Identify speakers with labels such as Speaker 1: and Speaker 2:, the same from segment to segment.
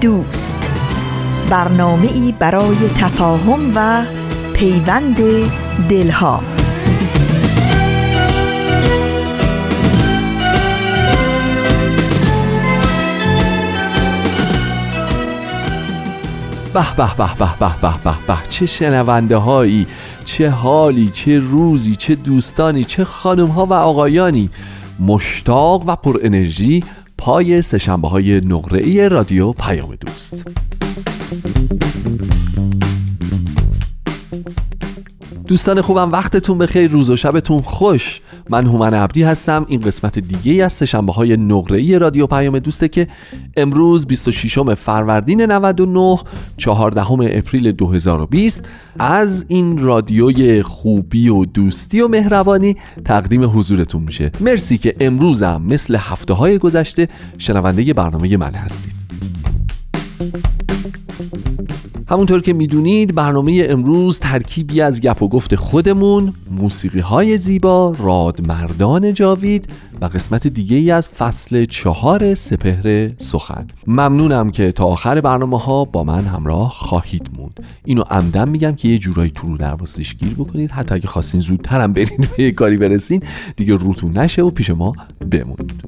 Speaker 1: دوست. برنامه ای برای تفاهم و پیوند دلها.
Speaker 2: به به به به به به به به. چه شنونده هایی چه حالی چه روزی چه دوستانی چه خانم ها و آقایانی. مشتاق و پر انرژی پای سشنبه های نقره ای رادیو پیام دوست. دوستان خوبم وقتتون بخیر روز و شبتون خوش. من هومن عبدی هستم. این قسمت دیگه از سشنبه های نقره رادیو پیام دوسته که امروز 26 فروردین 99 14 اپریل 2020 از این رادیوی خوبی و دوستی و مهربانی تقدیم حضورتون میشه. مرسی که امروزم مثل هفته های گذشته شنونده برنامه من هستید. همونطور که می‌دونید برنامه امروز ترکیبی از گپ و گفت خودمون موسیقی های زیبا رادمردان جاوید و قسمت دیگه ای از فصل چهار سپهر سخن. ممنونم که تا آخر برنامه ها با من همراه خواهید موند. اینو عمدن میگم که یه جورایی تو رو درواسش گیر بکنید. حتی اگه خواستین زودترم برید به یه کاری برسین دیگه روتون نشه و پیش ما بمونید.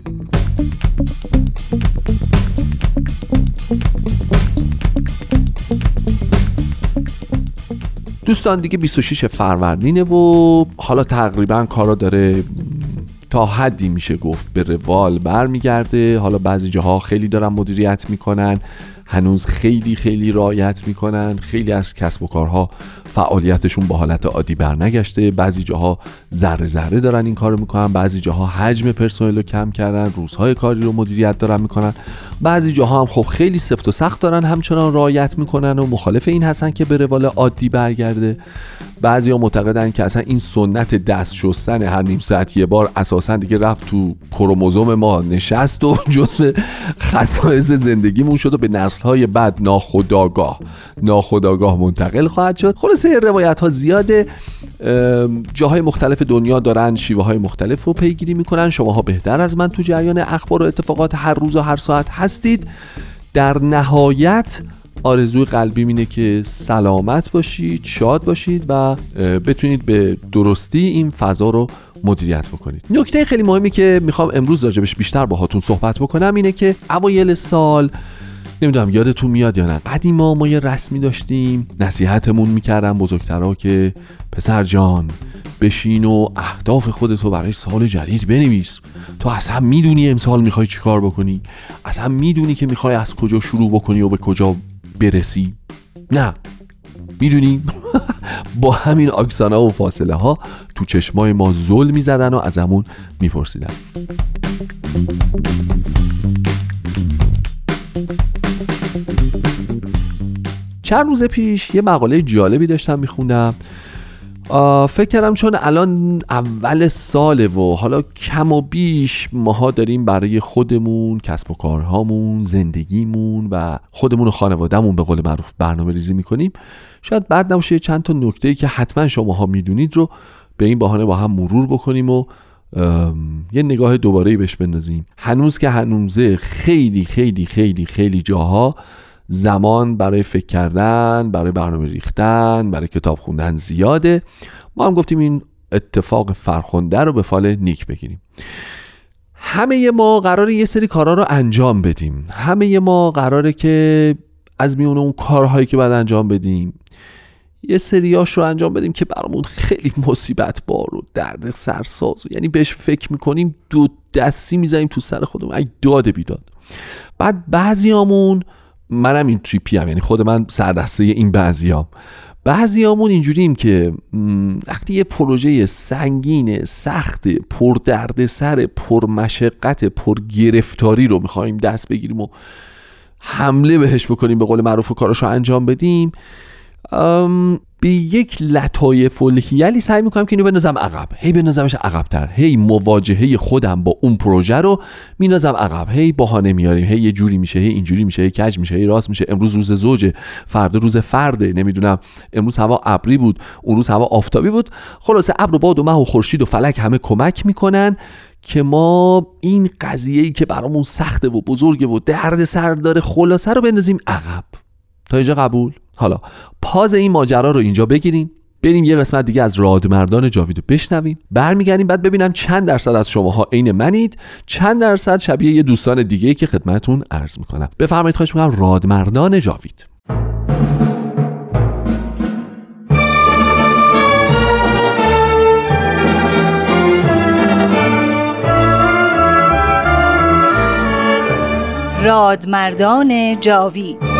Speaker 2: دوستان دیگه 26 فروردینه و حالا تقریبا کارا داره تا حدی میشه گفت به روال برمیگرده. حالا بعضی جاها خیلی دارن مدیریت می‌کنن هنوز خیلی خیلی رایت می‌کنن خیلی از کسب و کارها فعالیتشون با حالت عادی برنگشته. بعضی جاها ذره ذره دارن این کارو می‌کنن بعضی جاها حجم پرسنل رو کم کردن روزهای کاری رو مدیریت دارن می‌کنن. بعضی جاها هم خب خیلی سفت و سخت دارن همچنان رایت می‌کنن و مخالف این هستن که به روال عادی برگرده. بعضی ها معتقدن که اصلا این سنت دست شستن هر نیم ساعت یه بار اساسا دیگه رفت تو کروموزوم ما نشست و جزء خصایص زندگیمون شد و به نسل های بعد ناخداگاه ناخداگاه منتقل خواهد شد. خلاصه روایت ها زیاده جاهای مختلف دنیا دارن شیوه های مختلف رو پیگیری می‌کنن. شماها بهتر از من تو جریان اخبار و اتفاقات هر روز و هر ساعت هستید. در نهایت آرزوی قلبی اینه که سلامت باشید شاد باشید و بتونید به درستی این فضا رو مدیریت بکنید. نکته خیلی مهمی که می‌خوام امروز راجبش بیشتر باهاتون صحبت بکنم اینه که اوایل سال نمی‌دونم یادتون میاد یا نه. قدیما ما یه رسمی داشتیم. نصیحتمون می‌کردن بزرگترها که پسر جان بشین و اهداف خودتو برای سال جدید بنویس. تو اصلا می‌دونی امسال می‌خوای چیکار بکنی؟ اصلا می‌دونی که می‌خوای از کجا شروع بکنی و به کجا برسی؟ نه. می‌دونی؟ با همین آکسانا و فاصله ها تو چشمای ما زل می‌زدن و از همون میپرسیدن. چند روز پیش یه مقاله جالبی داشتم میخوندم. فکر کردم چون الان اول ساله و حالا کم و بیش ماها داریم برای خودمون کسب و کارهامون زندگیمون و خودمون و خانوادهمون به قول معروف برنامه ریزی می‌کنیم. شاید بعد نباشه چند تا نکته که حتما شماها می‌دونید رو به این بهانه با هم مرور بکنیم و یه نگاه دوباره بهش بندازیم. هنوز که هنوزه خیلی خیلی خیلی خیلی جاها زمان برای فکر کردن برای برنامه ریختن برای کتاب خوندن زیاده. ما هم گفتیم این اتفاق فرخنده رو به فال نیک بگیریم. همه ما قرار یه سری کارها رو انجام بدیم. همه ما قراره که از میون اون کارهایی که باید انجام بدیم یه سریاش رو انجام بدیم که برامون خیلی مصیبت بار و درد سرساز یعنی بهش فکر می‌کنیم دو دستی می‌زنیم تو سر خودمون. ای داد بیداد. بعد بعضیامون منم این تریپی هم یعنی خود من سردسته این بعضیام. بعضیامون اینجوریم که وقتی یه پروژه سنگین سخت پر درد سر پر مشقت پر گرفتاری رو می‌خوایم دست بگیریم و حمله بهش بکنیم به قول معروف و کاراشو انجام بدیم به یک لطایف الهیلی سعی می‌کنم که اینو بنازم عقب. هی بنازمش عقبتر. هی مواجهه خودم با اون پروژه رو مینازم عقب. هی بهانه میاریم هی یه جوری میشه هی اینجوری میشه هی کج میشه هی راست میشه. امروز روز زوجه فردا روز فرده. نمی‌دونم. امروز هوا ابری بود اون روز هوا آفتابی بود. خلاصه ابر و باد و مه و خورشید و فلک همه کمک می‌کنن که ما این قضیه ای که برامون سخته و بزرگه و درد سر داره خلاصه رو بندازیم عقب. تا اینجا قبول؟ حالا پاز این ماجرا رو اینجا بگیریم بریم یه قسمت دیگه از رادمردان جاوید رو بشنویم. برمیگردیم بعد ببینم چند درصد از شماها عین منید چند درصد شبیه یه دوستان دیگه که خدمتون عرض می‌کنم. بفرمایید خواهش می‌کنم رادمردان جاوید.
Speaker 1: رادمردان جاوید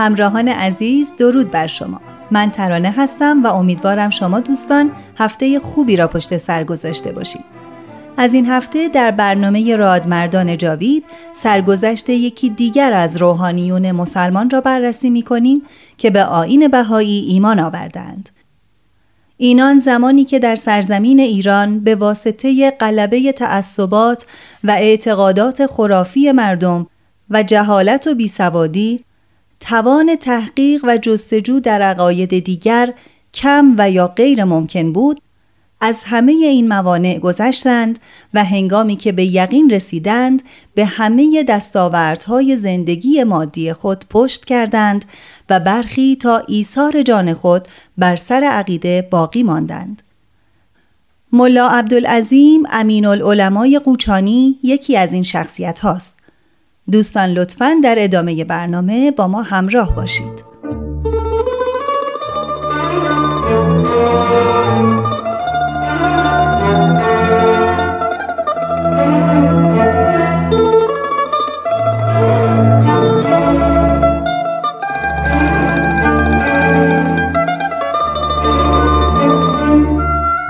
Speaker 1: همراهان عزیز درود بر شما من ترانه هستم و امیدوارم شما دوستان هفته خوبی را پشت سر گذاشته باشید از این هفته در برنامه رادمردان جاوید سرگذشت یکی دیگر از روحانیون مسلمان را بررسی می کنیم که به آین بهایی ایمان آوردند. اینان زمانی که در سرزمین ایران به واسطه قلبه تعصبات و اعتقادات خرافی مردم و جهالت و بیسوادی توان تحقیق و جستجو در عقاید دیگر کم و یا غیر ممکن بود از همه این موانع گذشتند و هنگامی که به یقین رسیدند به همه دستاوردهای زندگی مادی خود پشت کردند و برخی تا ایثار جان خود بر سر عقیده باقی ماندند. ملا عبدالعظیم امین العلمای قوچانی یکی از این شخصیت هاست. دوستان لطفا در ادامه برنامه با ما همراه باشید.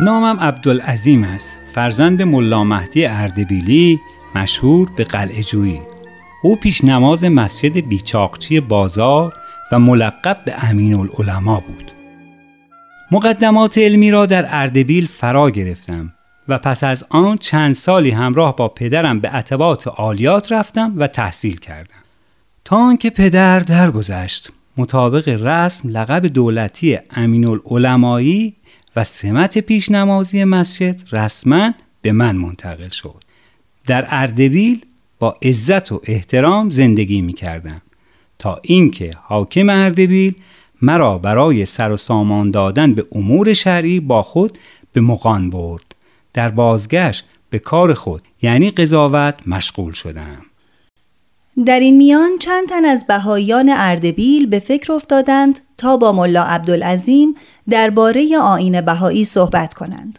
Speaker 3: نامم عبدالعظیم است فرزند ملا مهدی اردبیلی مشهور به قلعه جویی او پیش نماز مسجد بیچاقچی بازار و ملقب به امین العلماء بود. مقدمات علمی را در اردبیل فرا گرفتم و پس از آن چند سالی همراه با پدرم به عتبات عالیات رفتم و تحصیل کردم. تا آنکه پدر درگذشت مطابق رسم لقب دولتی امین العلمایی و سمت پیشنمازی مسجد رسما به من منتقل شد. در اردبیل با عزت و احترام زندگی می کردم تا اینکه حاکم اردبیل مرا برای سر و سامان دادن به امور شرعی با خود به مقان برد. در بازگشت به کار خود یعنی قضاوت مشغول شدم.
Speaker 1: در این میان چند تن از بهاییان اردبیل به فکر افتادند تا با ملا عبدالعظیم درباره آین بهایی صحبت کنند.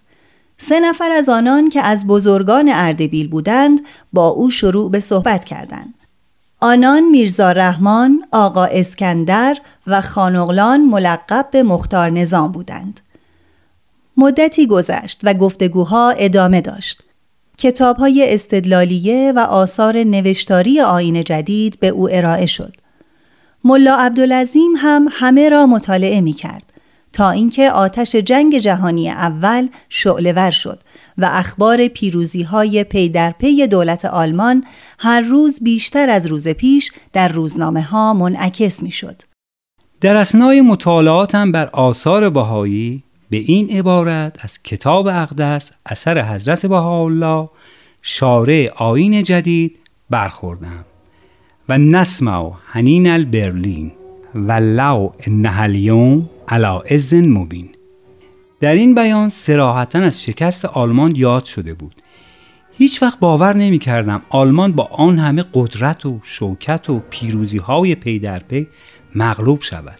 Speaker 1: سه نفر از آنان که از بزرگان اردبیل بودند با او شروع به صحبت کردند. آنان میرزا رحمان، آقا اسکندر و خانقلان ملقب به مختار نظام بودند. مدتی گذشت و گفتگوها ادامه داشت کتاب های استدلالیه و آثار نوشتاری آین جدید به او ارائه شد. ملا عبدالعظیم هم همه را مطالعه می کرد تا اینکه آتش جنگ جهانی اول شعلور شد و اخبار پیروزی های پی در پی دولت آلمان هر روز بیشتر از روز پیش در روزنامه ها منعکس می شد.
Speaker 3: در اسنای مطالعاتم بر آثار بهایی به این عبارت از کتاب اقدس اثر حضرت بهاءالله شارع آین جدید برخوردم و نسمع حنین البرلین و انها علا ازن مبین. در این بیان سراحتا از شکست آلمان یاد شده بود. هیچ وقت باور نمی کردم آلمان با آن همه قدرت و شوکت و پیروزی های پی در پی مغلوب شود.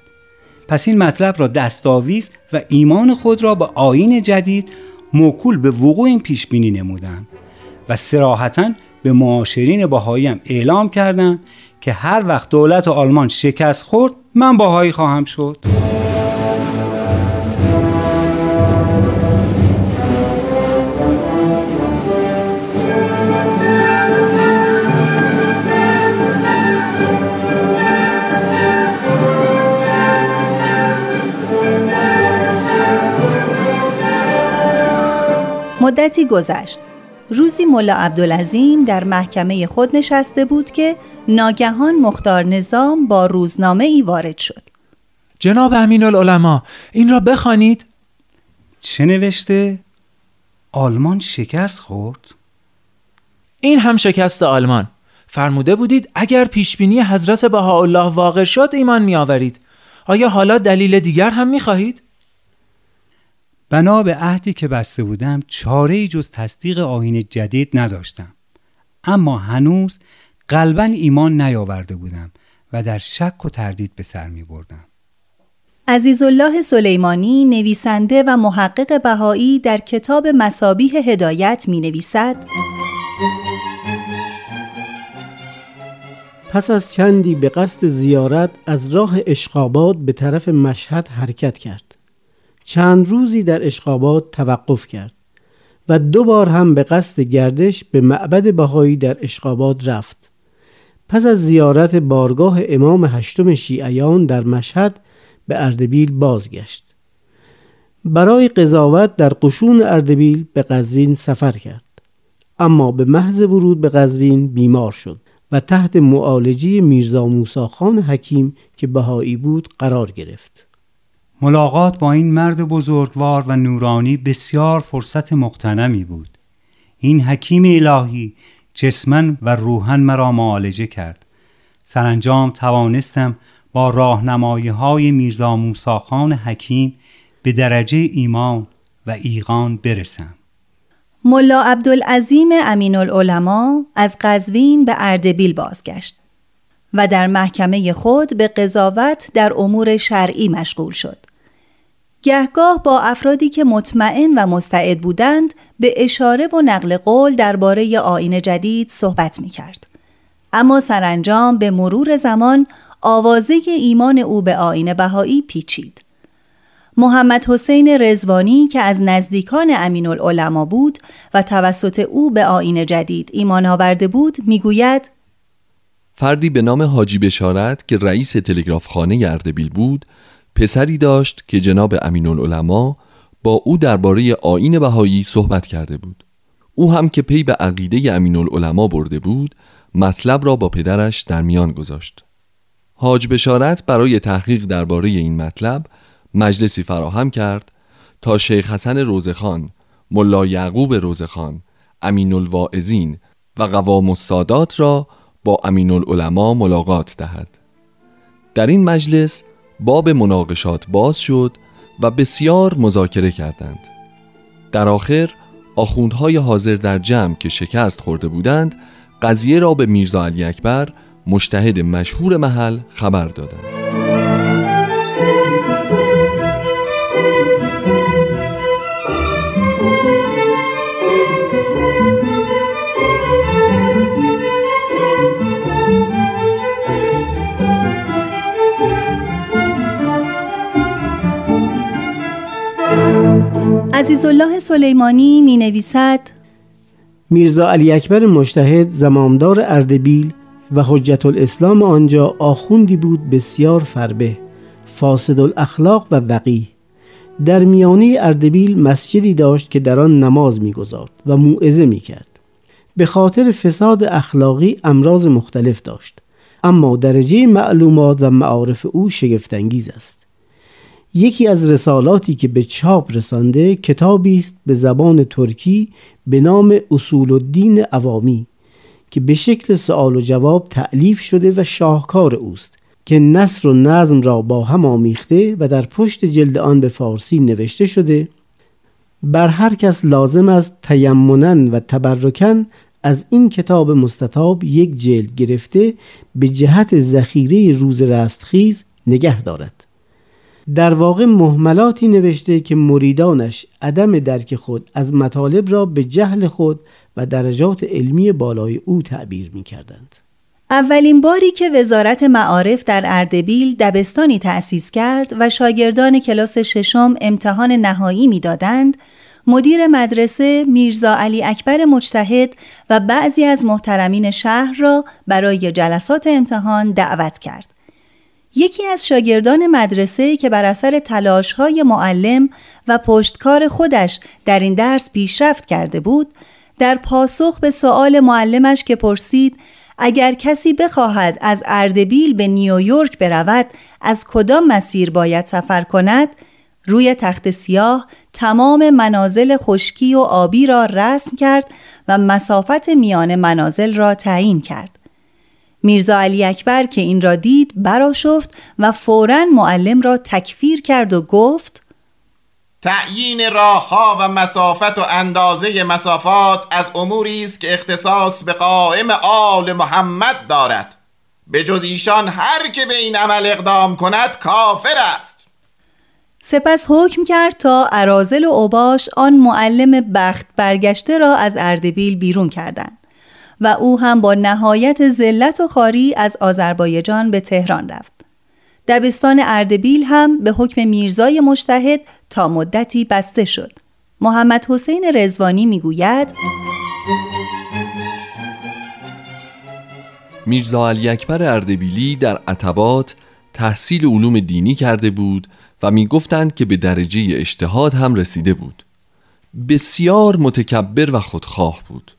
Speaker 3: پس این مطلب را دستاویز و ایمان خود را به آین جدید موکول به وقوع این پیش بینی نمودم و سراحتا به معاشرین باهاییم اعلام کردم که هر وقت دولت آلمان شکست خورد من باهایی خواهم شد
Speaker 1: مدتی گذشت. روزی ملا عبدالعظیم در محکمه خود نشسته بود که ناگهان مختار نظام با روزنامه ای وارد شد.
Speaker 4: جناب امین العلماء این را بخوانید.
Speaker 3: چه نوشته؟ آلمان شکست خورد؟
Speaker 4: این هم شکست آلمان. فرموده بودید اگر پیشبینی حضرت بهاءالله واقع شد ایمان می آورید. آیا حالا دلیل دیگر هم می خواهید؟
Speaker 3: بنا به عهدی که بسته بودم چاره ای جز تصدیق آین جدید نداشتم. اما هنوز قلبا ایمان نیاورده بودم و در شک و تردید به سر می بردم.
Speaker 1: الله سلیمانی نویسنده و محقق بهایی در کتاب مسابیح هدایت می نویسد
Speaker 5: پس از چندی به قصد زیارت از راه اشقاباد به طرف مشهد حرکت کرد. چند روزی در اشقابات توقف کرد و دو بار هم به قصد گردش به معبد بهایی در اشقابات رفت. پس از زیارت بارگاه امام هشتم شیعیان در مشهد به اردبیل بازگشت. برای قضاوت در قشون اردبیل به قزوین سفر کرد. اما به محض ورود به قزوین بیمار شد و تحت معالجه میرزا موسی خان حکیم که بهایی بود قرار گرفت.
Speaker 3: ملاقات با این مرد بزرگوار و نورانی بسیار فرصت مقتنمی بود. این حکیم الهی جسمن و روحن مرا معالجه کرد. سرانجام توانستم با راهنمایی های میرزا موساخان حکیم به درجه ایمان و ایقان برسم.
Speaker 1: ملا عبدالعظیم امین العلماء از قزوین به اردبیل بازگشت و در محکمه خود به قضاوت در امور شرعی مشغول شد. گهگاه با افرادی که مطمئن و مستعد بودند به اشاره و نقل قول درباره آین جدید صحبت می کرد. اما سرانجام به مرور زمان آوازه ایمان او به آین بهایی پیچید. محمد حسین رزوانی که از نزدیکان امین العلماء بود و توسط او به آین جدید ایمان آورده بود می‌گوید
Speaker 6: فردی به نام حاجی بشارت که رئیس تلگراف خانه اردبیل بود پسری داشت که جناب امین العلماء با او درباره آین بهایی صحبت کرده بود. او هم که پی به عقیده امین العلماء برده بود مطلب را با پدرش در میان گذاشت. حاج بشارت برای تحقیق درباره این مطلب مجلسی فراهم کرد تا شیخ حسن روزخان ملا یعقوب روزخان امین الواعظین و قوام السادات را با امین العلماء ملاقات دهد. در این مجلس باب مناقشات باز شد و بسیار مذاکره کردند. در آخر آخوندهای حاضر در جمع که شکست خورده بودند قضیه را به میرزا علی اکبر مشتهد مشهور محل خبر دادند.
Speaker 1: عزیزالله سلیمانی می نویسد
Speaker 5: میرزا علی اکبر مشتهد زمامدار اردبیل و حجت الاسلام آنجا آخوندی بود بسیار فربه فاسد الاخلاق و وقی در میانه اردبیل مسجدی داشت که در آن نماز می‌گذارد و موعظه می‌کرد. به خاطر فساد اخلاقی امراض مختلف داشت اما درجه معلومات و معارف او شگفتانگیز است. یکی از رسالاتی که به چاپ رسانده کتابی است به زبان ترکی به نام اصول الدین عوامی که به شکل سوال و جواب تعلیف شده و شاهکار اوست که نصر و نظم را با هم آمیخته و در پشت جلد آن به فارسی نوشته شده. بر هر کس لازم است تیمنن و تبرکن از این کتاب مستطاب یک جلد گرفته به جهت ذخیره روز رستخیز نگه دارد. در واقع محملاتی نوشته که مریدانش عدم درک خود از مطالب را به جهل خود و درجات علمی بالای او تعبیر می کردند.
Speaker 1: اولین باری که وزارت معارف در اردبیل دبستانی تأسیس کرد و شاگردان کلاس ششم امتحان نهایی می‌دادند، مدیر مدرسه میرزا علی اکبر مجتهد و بعضی از محترمین شهر را برای جلسات امتحان دعوت کرد. یکی از شاگردان مدرسه که بر اثر تلاش‌های معلم و پشتکار خودش در این درس پیشرفت کرده بود، در پاسخ به سؤال معلمش که پرسید اگر کسی بخواهد از اردبیل به نیویورک برود از کدام مسیر باید سفر کند؟ روی تخت سیاه تمام منازل خشکی و آبی را رسم کرد و مسافت میان منازل را تعیین کرد. میرزا علی اکبر که این را دید براشفت و فورا معلم را تکفیر کرد و گفت
Speaker 7: تعیین راهها و مسافت و اندازه مسافات از اموری است که اختصاص به قائم آل محمد دارد. به جز ایشان هر که به این عمل اقدام کند کافر است.
Speaker 1: سپس حکم کرد تا ارازل و اوباش آن معلم بخت برگشته را از اردبیل بیرون کردند. و او هم با نهایت ذلت و خاری از آذربایجان به تهران رفت. دبستان اردبیل هم به حکم میرزای مشتهد تا مدتی بسته شد. محمد حسین رزوانی می‌گوید
Speaker 6: میرزا علی اکبر اردبیلی در عتبات تحصیل علوم دینی کرده بود و می‌گفتند که به درجه اجتهاد هم رسیده بود. بسیار متکبر و خودخواه بود.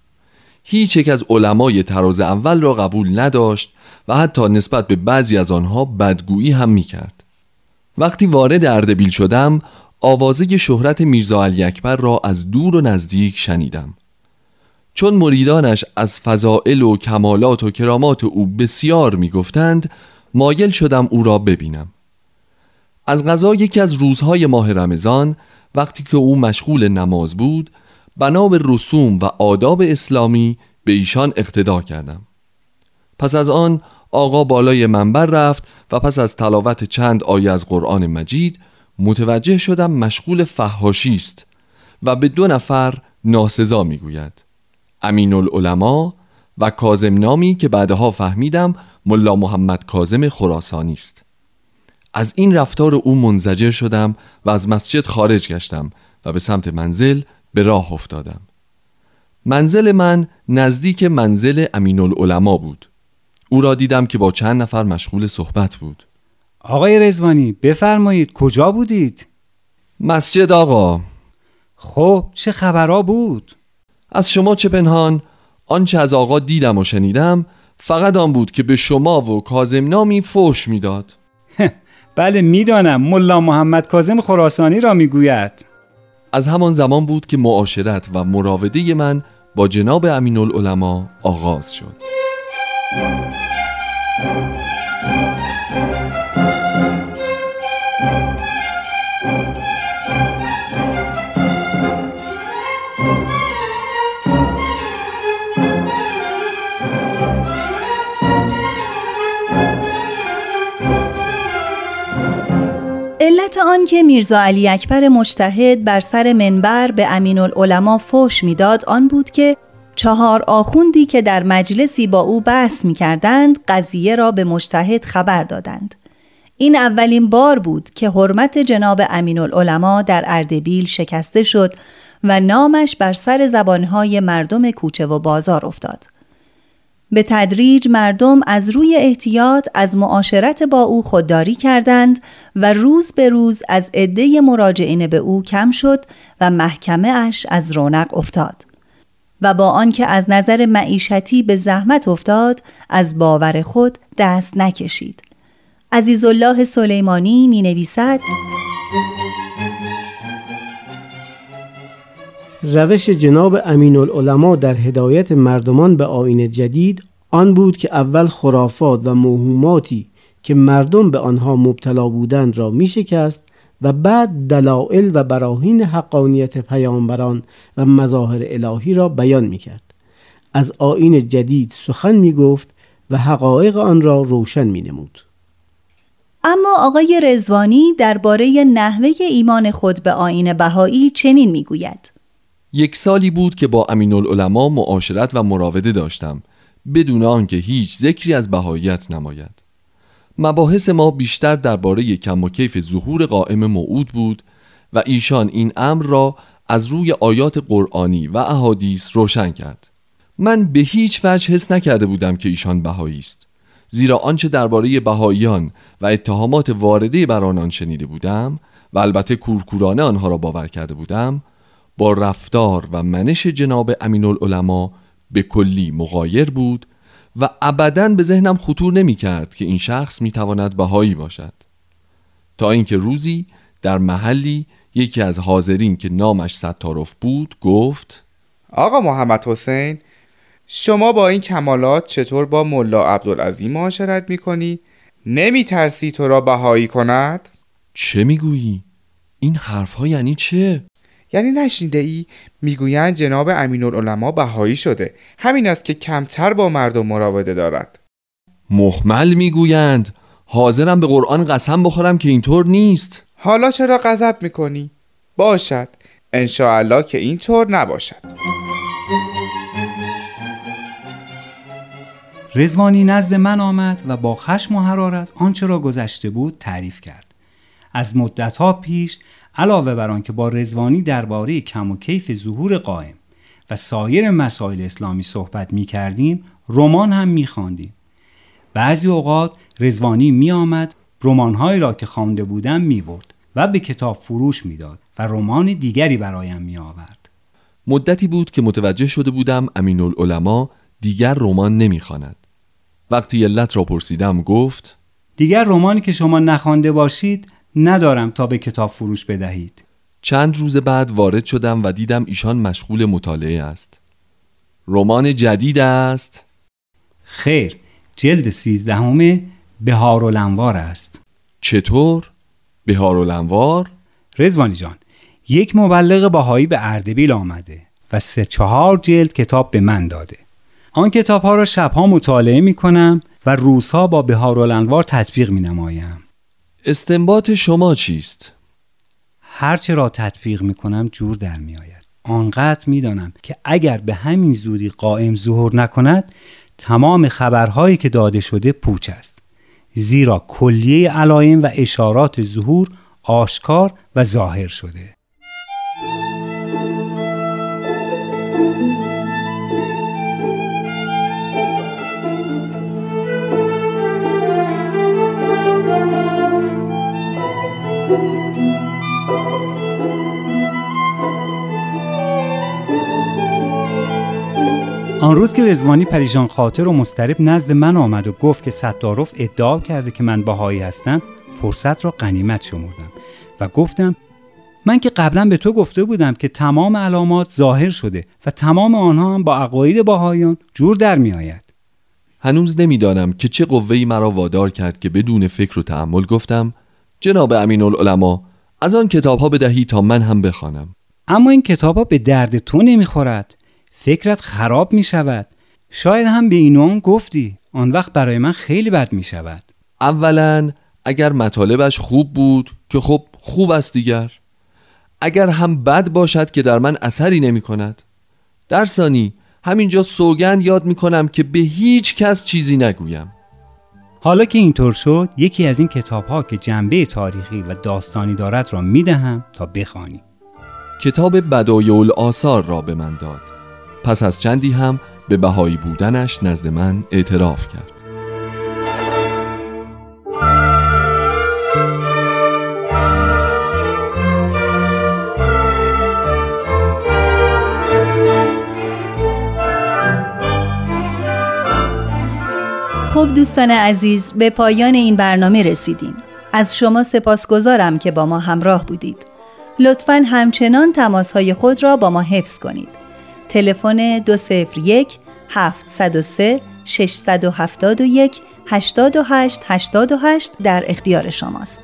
Speaker 6: هیچ یک از علمای تراز اول را قبول نداشت و حتی نسبت به بعضی از آنها بدگویی هم می کرد. وقتی وارد اردبیل شدم آوازه شهرت میرزا علی اکبر را از دور و نزدیک شنیدم چون مریدانش از فضائل و کمالات و کرامات او بسیار می گفتند مایل شدم او را ببینم از غذا یکی از روزهای ماه رمضان وقتی که او مشغول نماز بود بنا به رسوم و آداب اسلامی به ایشان اقتدا کردم. پس از آن آقا بالای منبر رفت و پس از تلاوت چند آیه از قرآن مجید متوجه شدم مشغول فهاشی است و به دو نفر ناسزا می‌گوید. امین العلماء و کازم نامی که بعدها فهمیدم ملا محمد کازم خراسانی است. از این رفتار او منزجر شدم و از مسجد خارج گشتم و به سمت منزل به راه افتادم. منزل من نزدیک منزل امین العلماء بود. او را دیدم که با چند نفر مشغول صحبت بود.
Speaker 3: آقای رزوانی بفرمایید کجا بودید؟
Speaker 6: مسجد آقا.
Speaker 3: خب چه خبرها بود؟
Speaker 6: از شما چه پنهان آنچه از آقا دیدم و شنیدم فقط آن بود که به شما و کازم نامی فوش می‌داد.
Speaker 3: بله می‌دانم. ملا محمد کازم خراسانی را می‌گوید.
Speaker 6: از همان زمان بود که معاشرت و مراوده من با جناب امین العلماء آغاز شد.
Speaker 1: علت آن که میرزا علی اکبر مجتهد بر سر منبر به امین العلماء فوش می‌داد آن بود که چهار آخوندی که در مجلسی با او بحث می کردند قضیه را به مجتهد خبر دادند. این اولین بار بود که حرمت جناب امین العلماء در اردبیل شکسته شد و نامش بر سر زبانهای مردم کوچه و بازار افتاد. به تدریج مردم از روی احتیاط از معاشرت با او خودداری کردند و روز به روز از عده مراجعین به او کم شد و محکمه اش از رونق افتاد. و با آنکه از نظر معیشتی به زحمت افتاد از باور خود دست نکشید. عزیزالله سلیمانی می نویسد
Speaker 5: روش جناب امین العلماء در هدایت مردمان به آین جدید آن بود که اول خرافات و موهوماتی که مردم به آنها مبتلا بودند را می شکست و بعد دلائل و براهین حقانیت پیامبران و مظاهر الهی را بیان می کرد. از آین جدید سخن می گفت و حقایق آن را روشن می نمود.
Speaker 1: اما آقای رزوانی درباره نحوه ایمان خود به آین بهایی چنین می گوید.
Speaker 6: یک سالی بود که با امین العلماء معاشرت و مراوده داشتم بدون آنکه هیچ ذکری از بهاییت نماید. مباحث ما بیشتر درباره کم و کیف ظهور قائم موعود بود و ایشان این امر را از روی آیات قرآنی و احادیث روشن کرد. من به هیچ وجه حس نکرده بودم که ایشان بهایی است زیرا آنچه درباره بهاییان و اتهامات وارده بر آنان شنیده بودم و البته کورکورانه آنها را باور کرده بودم با رفتار و منش جناب امین العلماء به کلی مغایر بود و ابدا به ذهنم خطور نمی کرد که این شخص می تواند بهایی باشد تا اینکه روزی در محلی یکی از حاضرین که نامش ستارف بود گفت
Speaker 8: آقا محمد حسین شما با این کمالات چطور با ملا عبدالعظیم معاشرت می کنی؟ نمی ترسی تو را بهایی کند؟
Speaker 6: چه می‌گویی؟ این حرف ها یعنی چه؟
Speaker 8: یعنی نشنیده ای می‌گویند جناب امین العلماء بهایی شده. همین است که کمتر با مردم مراوده دارد.
Speaker 6: محمل می‌گویند حاضرم به قرآن قسم بخورم که اینطور نیست.
Speaker 8: حالا چرا غضب می‌کنی؟ باشد. انشاءالله که اینطور نباشد.
Speaker 3: رزوانی نزد من آمد و با خشم و حرارت آنچه را گذشته بود تعریف کرد. از مدتها پیش علاوه بر آنکه با رزوانی درباره کم و کیف ظهور قائم و سایر مسائل اسلامی صحبت می کردیم رمان هم می خواندیم. بعضی اوقات رزوانی می آمد رمانهایی را که خوانده بودم می برد و به کتاب فروش می داد و رمان دیگری برایم می آورد.
Speaker 6: مدتی بود که متوجه شده بودم امین العلماء دیگر رمان نمی‌خواند. وقتی علت را پرسیدم گفت
Speaker 3: دیگر رمانی که شما نخوانده باشید ندارم تا به کتاب فروش بدهید.
Speaker 6: چند روز بعد وارد شدم و دیدم ایشان مشغول مطالعه است. رمان جدید است.
Speaker 3: خیر جلد سیزدهمه بهار الانوار است.
Speaker 6: چطور؟ بهار الانوار؟
Speaker 3: رزوانی جان یک مبلغ باهایی به اردبیل آمده و سه چهار جلد کتاب به من داده. آن کتاب ها را شبها مطالعه می کنم و روزها با بهار الانوار تطبیق می نمایم
Speaker 6: استنباط شما چیست؟
Speaker 3: هرچه را تطبیق می کنم جور در می آید آنقدر می دانم که اگر به همین زودی قائم ظهور نکند تمام خبرهایی که داده شده پوچ است. زیرا کلیه علایم و اشارات ظهور آشکار و ظاهر شده. آن روز که رزوانی پریشان خاطر و مسترب نزد من آمد و گفت که ستارف ادعا کرده که من باهایی هستم فرصت را قنیمت شمردم و گفتم من که قبلا به تو گفته بودم که تمام علامات ظاهر شده و تمام آنها هم با عقاید باهایان جور در می آید.
Speaker 6: هنوز نمی‌دانم که چه قوهی مرا وادار کرد که بدون فکر و تحمل گفتم جناب امین العلماء از آن کتاب ها بدهی تا من هم بخوانم.
Speaker 3: اما این کتاب ها به درد تو نمی‌خورد فکرت خراب می شود. شاید هم به اینون گفتی آن وقت برای من خیلی بد می شود.
Speaker 6: اولا اگر مطالبش خوب بود که خب خوب است دیگر. اگر هم بد باشد که در من اثری نمی کند. در ثانی همینجا سوگند یاد می کنم که به هیچ کس چیزی نگویم.
Speaker 3: حالا که اینطور شد یکی از این کتاب ها که جنبه تاریخی و داستانی دارد را می دهم تا بخوانی.
Speaker 2: کتاب بدایع آثار را به من داد. پس از چندی هم به بهایی بودنش نزد من اعتراف کرد.
Speaker 1: خب دوستان عزیز به پایان این برنامه رسیدیم. از شما سپاسگزارم که با ما همراه بودید. لطفا همچنان تماس های خود را با ما حفظ کنید. تلفن 201 703 671 828 828 در اختیار شماست.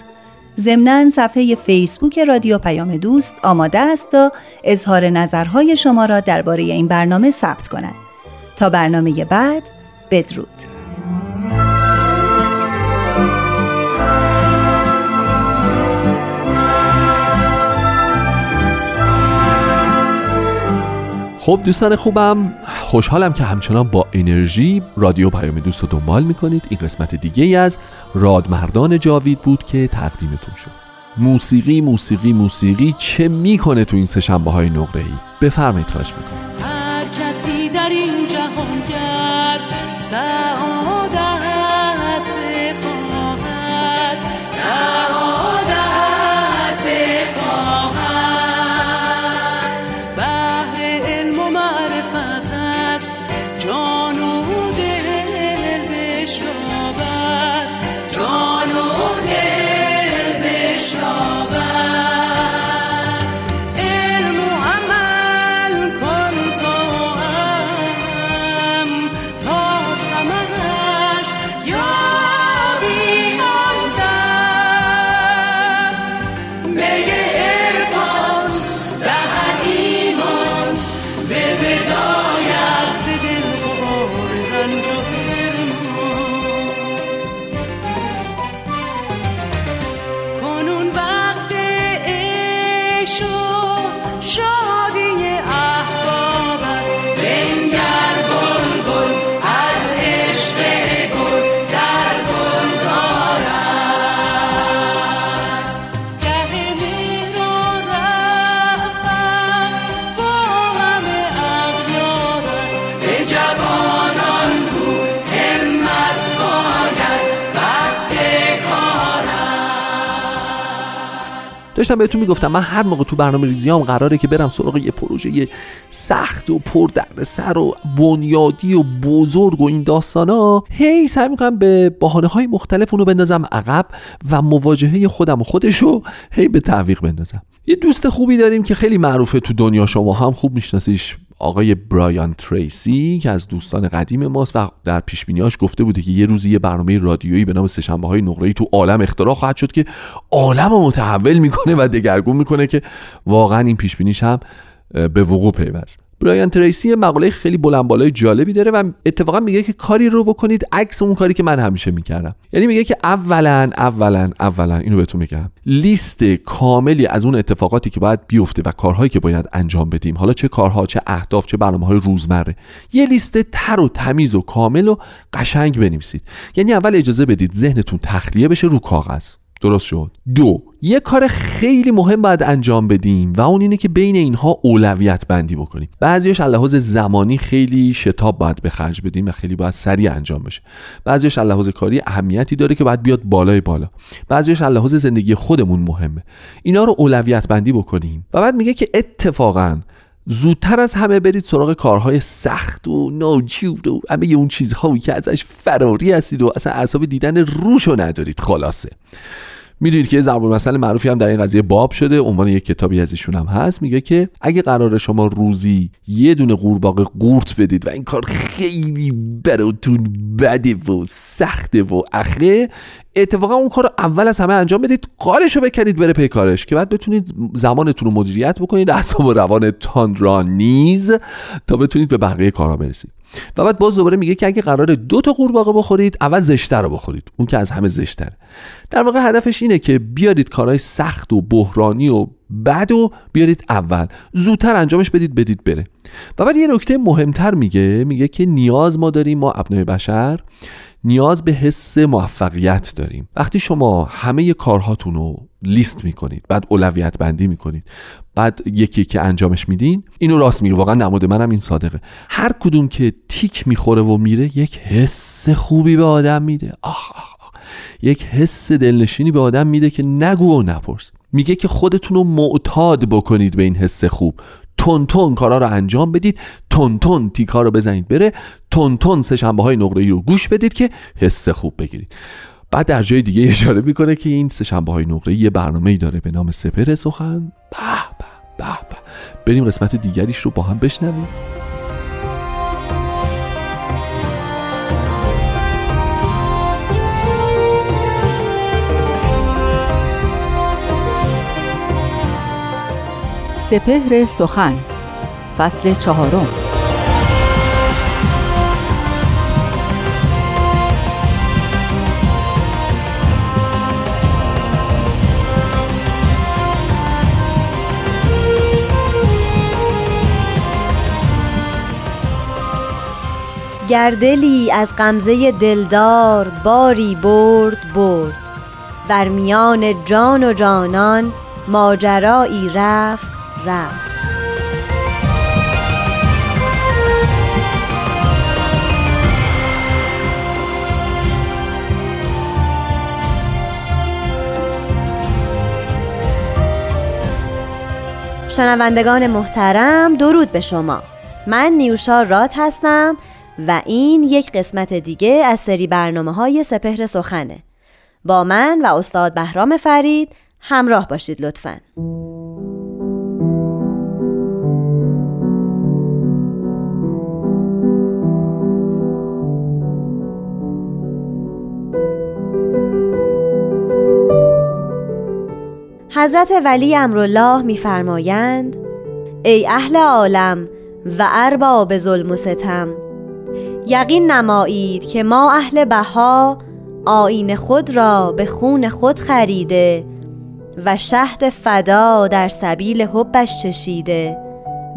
Speaker 1: ضمنا صفحه فیسبوک رادیو پیام دوست آماده است تا اظهار نظرهای شما را درباره این برنامه ثبت کند. تا برنامه بعد بدرود.
Speaker 2: خب دوستان خوبم خوشحالم که همچنان با انرژی رادیو پیام دوست رو دنبال می‌کنید. این قسمت دیگه ای از رادمردان جاوید بود که تقدیمتون شد. موسیقی موسیقی موسیقی چه می‌کنه تو این سه شنبه های نقره ای؟ بفرمایید خواهش می‌کنم.
Speaker 9: هر کسی در این جهان
Speaker 2: داشتم بهتون می‌گفتم من هر موقع تو برنامه ریزیام قراره که برم سراغ یه پروژه سخت و پر سر و بنیادی و بزرگ و این داستانا هی سعی می‌کنم به بحانه های مختلف اونو بندازم عقب و مواجهه خودم و خودشو هی به تعویق بندازم. یه دوست خوبی داریم که خیلی معروفه تو دنیا شما هم خوب میشناسیش. آقای برایان تریسی که از دوستان قدیم ماست و در پیش بینیاش گفته بوده که یه روزی یه برنامه رادیویی به نام سه‌شنبه های نقره‌ای تو عالم اختراع خواهد شد که عالم رو متحول می‌کنه و دگرگون می‌کنه که واقعا این پیش بینیش هم به وقوع پیوست. برایان تریسی مقاله خیلی بلند بالای جالبی داره و اتفاقا میگه که کاری رو بکنید عکس اون کاری که من همیشه می‌کردم. یعنی میگه که اولا اولا اولا اینو بهتون میگم. لیست کاملی از اون اتفاقاتی که باید بیفته و کارهایی که باید انجام بدیم. حالا چه کارها چه اهداف چه برنامه های روزمره. یه لیست تر و تمیز و کامل و قشنگ بنویسید. یعنی اول اجازه بدید ذهنتون تخلیه بشه رو کاغذ. درست شد. دو یه کار خیلی مهم باید انجام بدیم و اون اینه که بین اینها اولویت بندی بکنیم. بعضیش لحاظ زمانی خیلی شتاب باید به خرج بدیم و خیلی باید سریع انجام بشه. بعضیش لحاظ کاری اهمیتی داره که باید بیاد بالای بالا. بعضیش لحاظ زندگی خودمون مهمه. اینا رو اولویت بندی بکنیم. و بعد میگه که اتفاقا زودتر از همه برید سراغ کارهای سخت و ناجور و همه اون چیزهایی که ازش فراری هستید و اصلا اعصاب دیدن روشو ندارید. خلاصه. می‌دونید که یه ضرب المثل معروفی هم در این قضیه باب شده. عنوان یک کتابی از ایشون هم هست. میگه که اگه قرار شما روزی یه دونه قورباغه قورت بدید و این کار خیلی براتون بده و سخته و اخره اتفاقا اون کار اول از همه انجام بدید قالش رو بکنید بره پی کارش که بعد بتونید زمانتون رو مدیریت بکنید اعصاب و روان را نیز تا بتونید به بقیه کارها برسید. و بعد باز دوباره میگه که اگه قرار دو تا قورباغه بخورید اول زشتر رو بخورید اون که از همه زشتره. در واقع هدفش اینه که بیارید کارهای سخت و بحرانی و بد و بیارید اول. زودتر انجامش بدید بدید بره. و بعد یه نکته مهمتر میگه میگه که نیاز ما داریم ما ابنای بشر نیاز به حس موفقیت داریم. وقتی شما همه کارهاتون رو لیست می‌کنید بعد اولویت بندی می‌کنید بعد یکی که انجامش میدین اینو راست میگه. واقعا نماد منم این صادقه. هر کدوم که تیک می‌خوره و میره یک حس خوبی به آدم میده. آخ آخ آخ یک حس دلنشینی به آدم میده که نگو و نپرس. میگه که خودتون رو معتاد بکنید به این حس خوب. تون تون کارا رو انجام بدید تون تون تیکا رو بزنید بره تون تون سه شنبه های نقره ای رو گوش بدید که حس خوب بگیرید. بعد در جای دیگه اشاره می‌کنه که این سه شنبه های نقره یه برنامه ای داره به نام سپر سخن. به به به. بریم قسمت دیگریش رو با هم بشنویم.
Speaker 10: سپهر سخن فصل چهارم.
Speaker 11: گردلی از غمزه دلدار باری برد برد. در میان جان و جانان ماجرایی رفت رفت. شنوندگان محترم درود به شما. من نیوشا رات هستم و این یک قسمت دیگه از سری برنامه های سپهر سخنه. با من و استاد بهرام فرید همراه باشید لطفاً. حضرت ولی امرالله میفرمایند ای اهل عالم و ارباب ظلم و ستم یقین نمایید که ما اهل بها آین خود را به خون خود خریده و شهد فدا در سبیل حبش چشیده.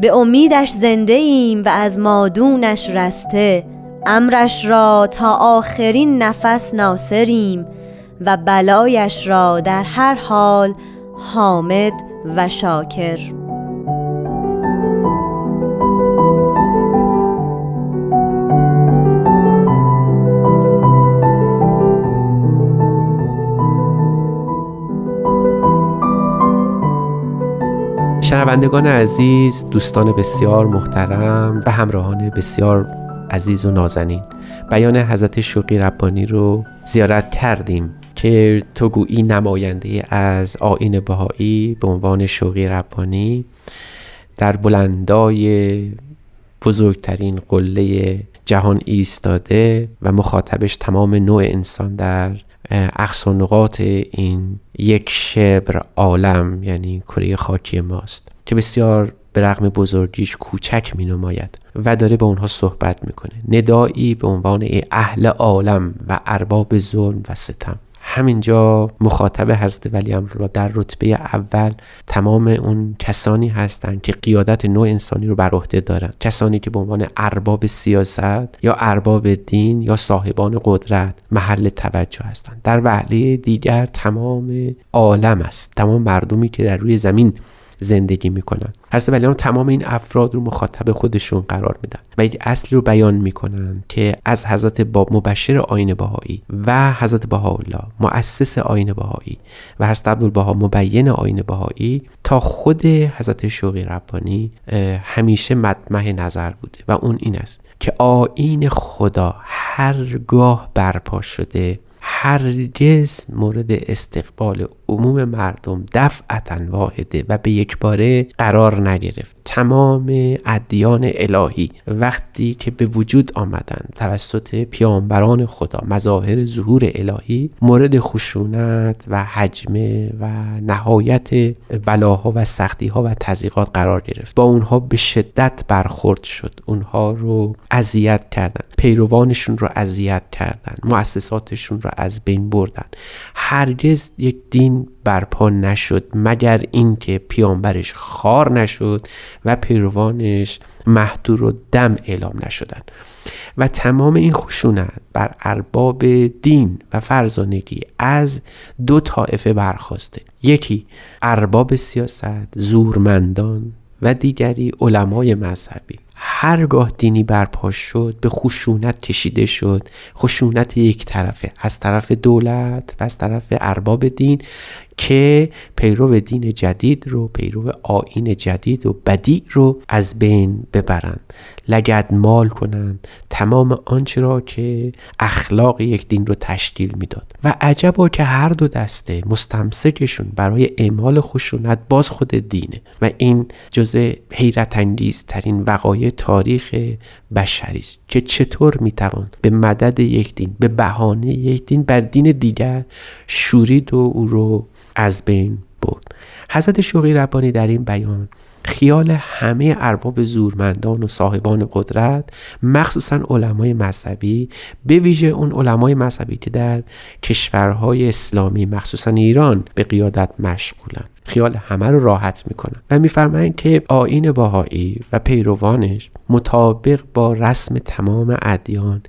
Speaker 11: به امیدش زنده ایم و از مادونش رسته. امرش را تا آخرین نفس ناصریم و بلایش را در هر حال حامد و شاکر.
Speaker 12: شنوندگان عزیز دوستان بسیار محترم و همراهان بسیار عزیز و نازنین. بیان حضرت شوقی ربانی رو زیارت کردیم. که تو گویی نماینده از آین بهایی به عنوان شوقی ربانی در بلندای بزرگترین قله جهان ایستاده و مخاطبش تمام نوع انسان در اقصا نقاط این یک شبر عالم یعنی کره خاکی ماست که بسیار به رغم بزرگیش کوچک می نماید و داره به اونها صحبت می‌کنه. ندایی به عنوان اهل عالم و ارباب ظلم و ستم. همینجا مخاطب حضرت ولی را در رتبه اول تمام اون کسانی هستند که قیادت نوع انسانی رو بر عهده دارند کسانی که به عنوان ارباب سیاست یا ارباب دین یا صاحبان قدرت محل توجه هستند در وحله دیگر تمام عالم است. تمام مردمی که در روی زمین زندگی می‌کنن. حضرت ولیان تمام این افراد رو مخاطب خودشون قرار میدن. و یک اصلی رو بیان می‌کنن که از حضرت باب مبشر آین بهایی و حضرت بهاءالله مؤسس آین بهایی و حضرت عبدالبها مبین آین بهایی تا خود حضرت شوقی ربانی همیشه مدمح نظر بوده. و اون این است که آین خدا هرگاه برپا شده هرگز مورد استقبال عموم مردم دفعتا واحده و به یک باره قرار نگرفت. تمام ادیان الهی وقتی که به وجود آمدند توسط پیامبران خدا مظاهر ظهور الهی مورد خشونت و حجمه و نهایت بلاها و سختیها و تضییقات قرار گرفت. با اونها به شدت برخورد شد. اونها رو اذیت کردند پیروانشون رو اذیت کردند مؤسساتشون رو از بین بردن. هرگز یک دین برپا نشد مگر اینکه پیامبرش خار نشد و پیروانش محدور و دم اعلام نشدند و تمام این خشونت بر ارباب دین و فرزانگی از دو طایفه برخواسته. یکی ارباب سیاست زورمندان و دیگری علمای مذهبی. هرگاه دینی برپا شد به خشونت کشیده شد. خشونت یک طرفه از طرف دولت و از طرف ارباب دین که پیرو دین جدید رو پیرو آین جدید و بدی رو از بین ببرند لگد مال کنند. تمام آنچه را که اخلاق یک دین رو تشکیل می‌داد. و عجبا که هر دو دسته مستمسکشون برای اعمال خشونت باز خود دینه. و این جزء حیرت انگیز ترین وقایع تاریخ بشری است که چطور می‌توان به مدد یک دین به بهانه یک دین بر دین دیگر شورید و او رو از بین برد. حضرت شوقی ربانی در این بیان خیال همه ارباب زورمندان و صاحبان قدرت مخصوصا علمای مذهبی به ویژه اون علمای مذهبی که در کشورهای اسلامی مخصوصا ایران به قیادت مشغولن. خیال همه رو راحت می‌کنن. و میفرمایند که آین باهایی و پیروانش مطابق با رسم تمام ادیان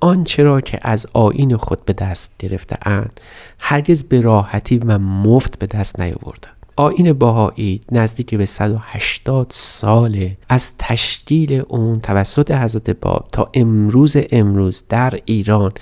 Speaker 12: آنچه را که از آین خود به دست گرفته اند هرگز به راحتی و مفت به دست نیاوردند آین باهایی نزدیک به 180 ساله از تشکیل اون توسط حضرت باب تا امروز امروز در ایران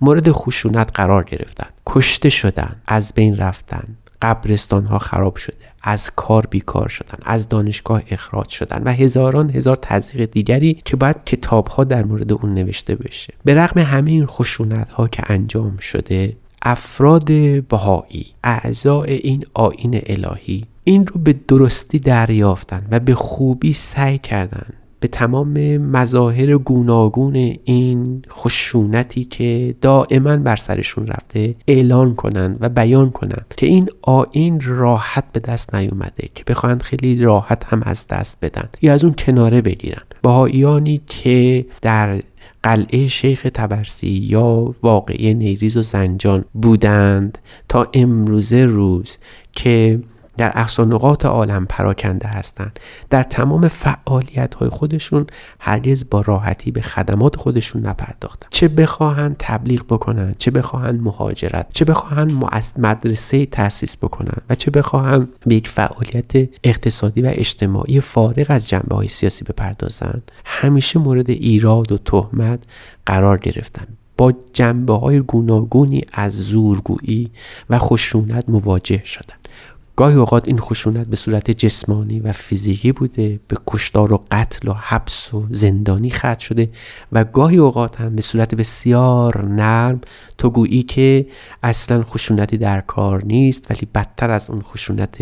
Speaker 12: مورد خشونت قرار گرفتن. کشته شدن از بین رفتن قبرستان ها خراب شده از کار بیکار شدن از دانشگاه اخراج شدن و هزاران هزار تزریق دیگری که باید کتاب ها در مورد اون نوشته بشه. به رغم همه این خشونت ها که انجام شده افراد بهایی اعضای این آین الهی این رو به درستی دریافتن و به خوبی سعی کردن به تمام مظاهر گوناگون این خشونتی که دائما بر سرشون رفته اعلان کنند و بیان کنند که این آین راحت به دست نیومده که بخواهند خیلی راحت هم از دست بدن یا از اون کناره بگیرن. بهاییانی که در قلعه شیخ تبرسی یا واقعه نیریز و زنجان بودند تا امروزه روز که در اقصا نقاط عالم پراکنده هستند. در تمام فعالیت های خودشون هرگز با راحتی به خدمات خودشون نپرداختن. چه بخواهند تبلیغ بکنن چه بخواهند مهاجرت چه بخواهند مدرسه تاسیس بکنن و چه بخواهند به یک فعالیت اقتصادی و اجتماعی فارغ از جنبه های سیاسی بپردازند همیشه مورد ایراد و تهمت قرار گرفتن. با جنبه های گوناگونی از زورگویی و خشونت مواجه شدند گاهی اوقات این خشونت به صورت جسمانی و فیزیکی بوده به کشتار و قتل و حبس و زندانی ختم شده و گاهی اوقات هم به صورت بسیار نرم تو گویی که اصلا خشونتی در کار نیست ولی بدتر از اون خشونت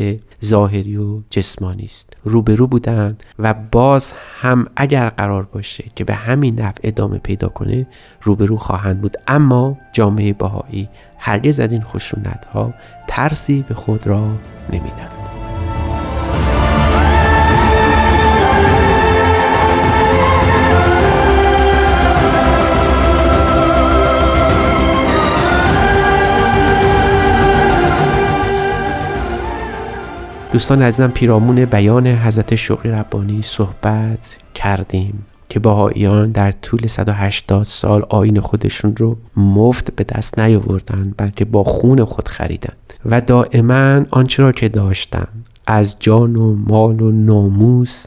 Speaker 12: ظاهری و جسمانی است. روبرو بودند و باز هم اگر قرار باشه که به همین نفع ادامه پیدا کنه روبرو خواهند بود. اما جامعه باهایی هرگز از این خشونت ها ترسی به خود را نمیدن دوستان عزیزم پیرامون بیان حضرت شوقی ربانی صحبت کردیم که باهاییان در طول 180 سال آین خودشون رو مفت به دست نیاوردند بلکه با خون خود خریدند و دائما آنچه را که داشتن از جان و مال و ناموس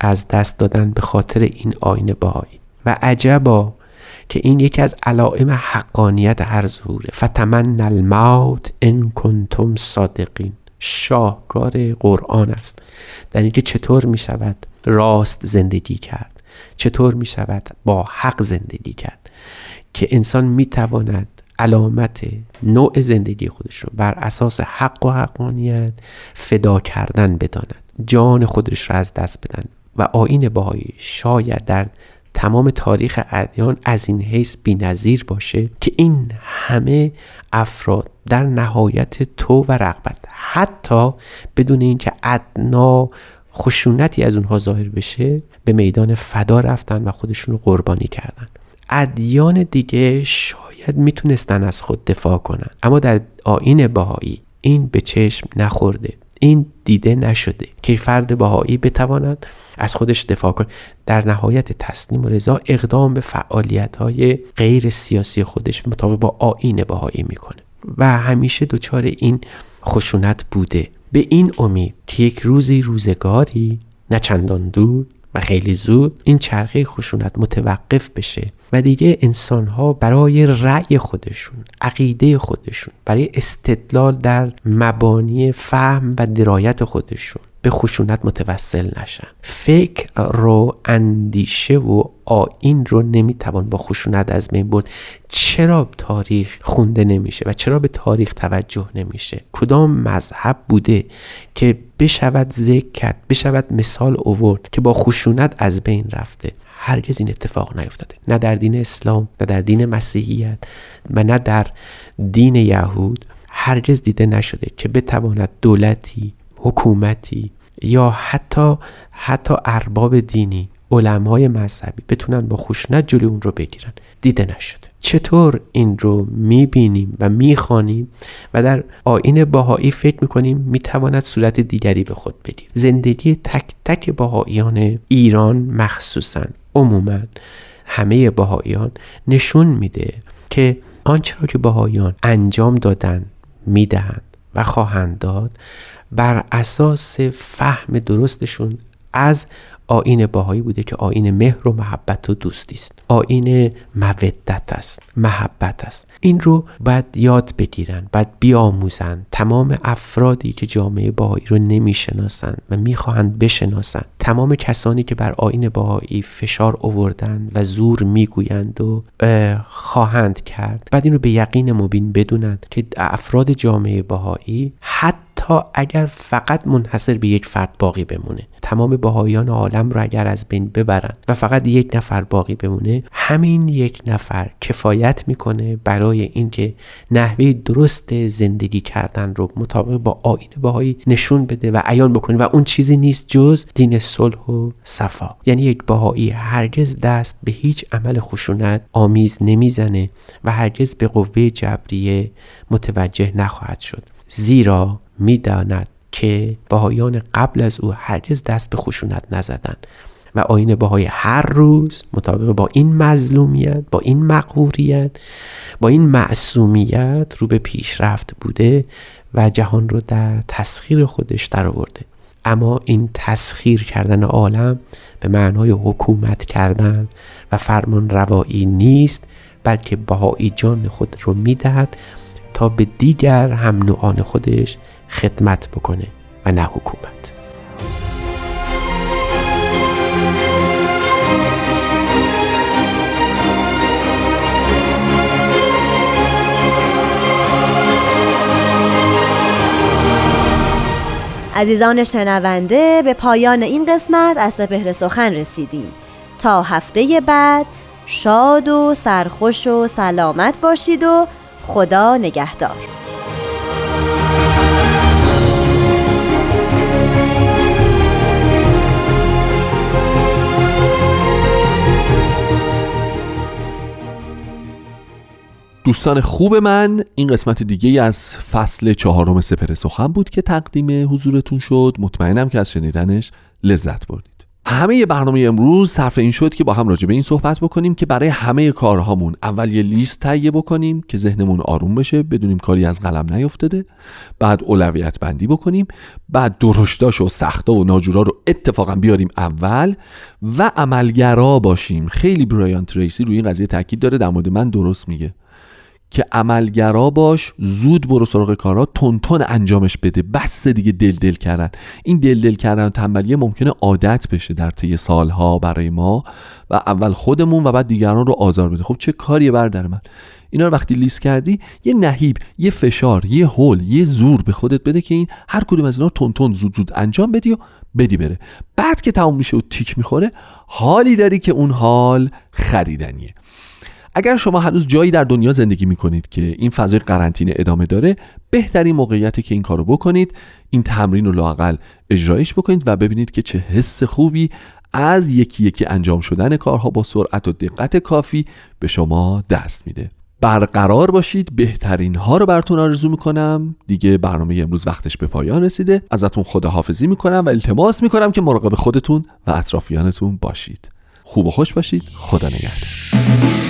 Speaker 12: از دست دادن به خاطر این آین باهایی و عجبا که این یکی از علائم حقانیت هر ظهوره. فتمن الموت ان کنتم صادقین. شاهکار قرآن است. در اینکه چطور می شود راست زندگی کرد چطور می شود با حق زندگی کرد که انسان می تواند علامت نوع زندگی خودش رو بر اساس حق و حقانیت فدا کردن بداند. جان خودش را از دست بدن و آین باهایی شاید در تمام تاریخ ادیان از این حیث بینظیر باشه که این همه افراد در نهایت تو و رغبت حتی بدون اینکه ادنا خشونتی از اونها ظاهر بشه به میدان فدا رفتن و خودشون رو قربانی کردن. ادیان دیگه شاید می‌تونستن از خود دفاع کنن. اما در آین باهایی این به چشم نخورده. این دیده نشده که فرد بهایی بتواند از خودش دفاع کنه. در نهایت تسلیم و رضا اقدام به فعالیت های غیر سیاسی خودش مطابق با آین بهایی می‌کنه. و همیشه دچار این خشونت بوده. به این امید که یک روزی روزگاری نه چندان دور و خیلی زود این چرخه خشونت متوقف بشه و دیگه انسان ها برای رأی خودشون عقیده خودشون برای استدلال در مبانی فهم و درایت خودشون. به خشونت متوسل نشن. فکر رو اندیشه و آین رو نمی‌توان با خشونت از بین برد. چرا تاریخ خونده نمیشه و چرا به تاریخ توجه نمیشه؟ کدام مذهب بوده که بشود ذکر کرد بشود مثال اوورد که با خشونت از بین رفته؟ هرگز این اتفاق نیفتاده. نه در دین اسلام نه در دین مسیحیت و نه در دین یهود. هرگز دیده نشده که بتواند دولتی حکومتی یا حتی حتی ارباب دینی علمای مذهبی بتونن با خشونت جلوی اون رو بگیرن. دیده نشده چطور این رو می‌بینیم و می‌خوانیم و در آین باهایی فکر می‌کنیم می‌تواند صورت دیگری به خود بدیم زندگی تک تک باهاییان ایران مخصوصا عموما همه باهاییان نشون میده که آنچه را که باهاییان انجام دادن می‌دهند و خواهند داد بر اساس فهم درستشون از آین باهایی بوده که آین مهر و محبت و دوستی است. آین مودت است محبت است. این رو باید یاد بگیرن باید بیاموزن. تمام افرادی که جامعه باهایی رو نمی‌شناسند و می‌خواهند بشناسند تمام کسانی که بر آین باهایی فشار آوردند و زور می‌گویند و خواهند کرد. بعد این رو به یقین مبین بدونند که افراد جامعه باهایی حتی اگر فقط منحصر به یک فرد باقی بمونه. تمام بهایان عالم رو اگر از بین ببرن و فقط یک نفر باقی بمونه همین یک نفر کفایت می‌کنه برای اینکه نحوه درست زندگی کردن رو مطابق با آین بهایی نشون بده و عیان بکنه. و اون چیزی نیست جز دین صلح و صفا. یعنی یک بهایی هرگز دست به هیچ عمل خشونت آمیز نمی‌زنه و هرگز به قوه جبریه متوجه نخواهد شد. زیرا می‌داند که بهایان قبل از او هرگز دست به خشونت نزدند و آین بهای هر روز مطابق با این مظلومیت با این مقهوریت با این معصومیت رو به پیشرفت بوده و جهان رو در تسخیر خودش در آورده. اما این تسخیر کردن عالم به معنای حکومت کردن و فرمان روایی نیست بلکه بهایی جان خود رو می‌دهد تا به دیگر هم نوعان خودش خدمت بکنه و نه حکومت.
Speaker 11: عزیزان شنونده به پایان این قسمت از سپهر سخن رسیدیم. تا هفته بعد شاد و سرخوش و سلامت باشید و خدا نگهدار.
Speaker 2: دوستان خوب من این قسمت دیگه از فصل چهارم سفر سخن بود که تقدیم حضورتون شد. مطمئنم که از شنیدنش لذت بردید. همه برنامه امروز صرف این شد که با هم راجع به این صحبت بکنیم که برای همه کارهامون اول یه لیست تهیه بکنیم که ذهنمون آروم بشه بدونیم کاری از قلم نیافتاده بعد اولویت بندی بکنیم بعد درشتاش و سختا و ناجورا رو اتفاقا بیاریم اول و عملگرا باشیم. خیلی برایان تریسی روی این قضیه تاکید داره در مورد من درست میگه. که عملگرا باش زود برو سراغ کارا تون انجامش بده. بس دیگه دل دل کردن. این دل دل کردن و تنبلیه ممکنه عادت بشه در طی سالها برای ما و اول خودمون و بعد دیگران رو آزار بده. خب چه کاریه بردر من؟ اینا رو وقتی لیست کردی یه نهیب یه فشار یه هول یه زور به خودت بده که این هر کدوم از اینا تون زود زود انجام بدی و بدی بره. بعد که تموم میشه و تیک می‌خوره حالی داری که اون حال خریدنیه. اگر شما هنوز جایی در دنیا زندگی می‌کنید که این فضای قرنطینه ادامه داره بهترین موقعیتی که این کارو بکنید این تمرین رو لاقل اجرایش بکنید و ببینید که چه حس خوبی از یکی یکی انجام شدن کارها با سرعت و دقت کافی به شما دست میده. برقرار باشید بهترین ها رو براتون آرزو می‌کنم. دیگه برنامه امروز وقتش به پایان رسیده. ازتون خداحافظی می‌کنم و التماس می‌کنم که مراقب خودتون و اطرافیانتون باشید. خوب و خوش باشید. خدا نگهدار.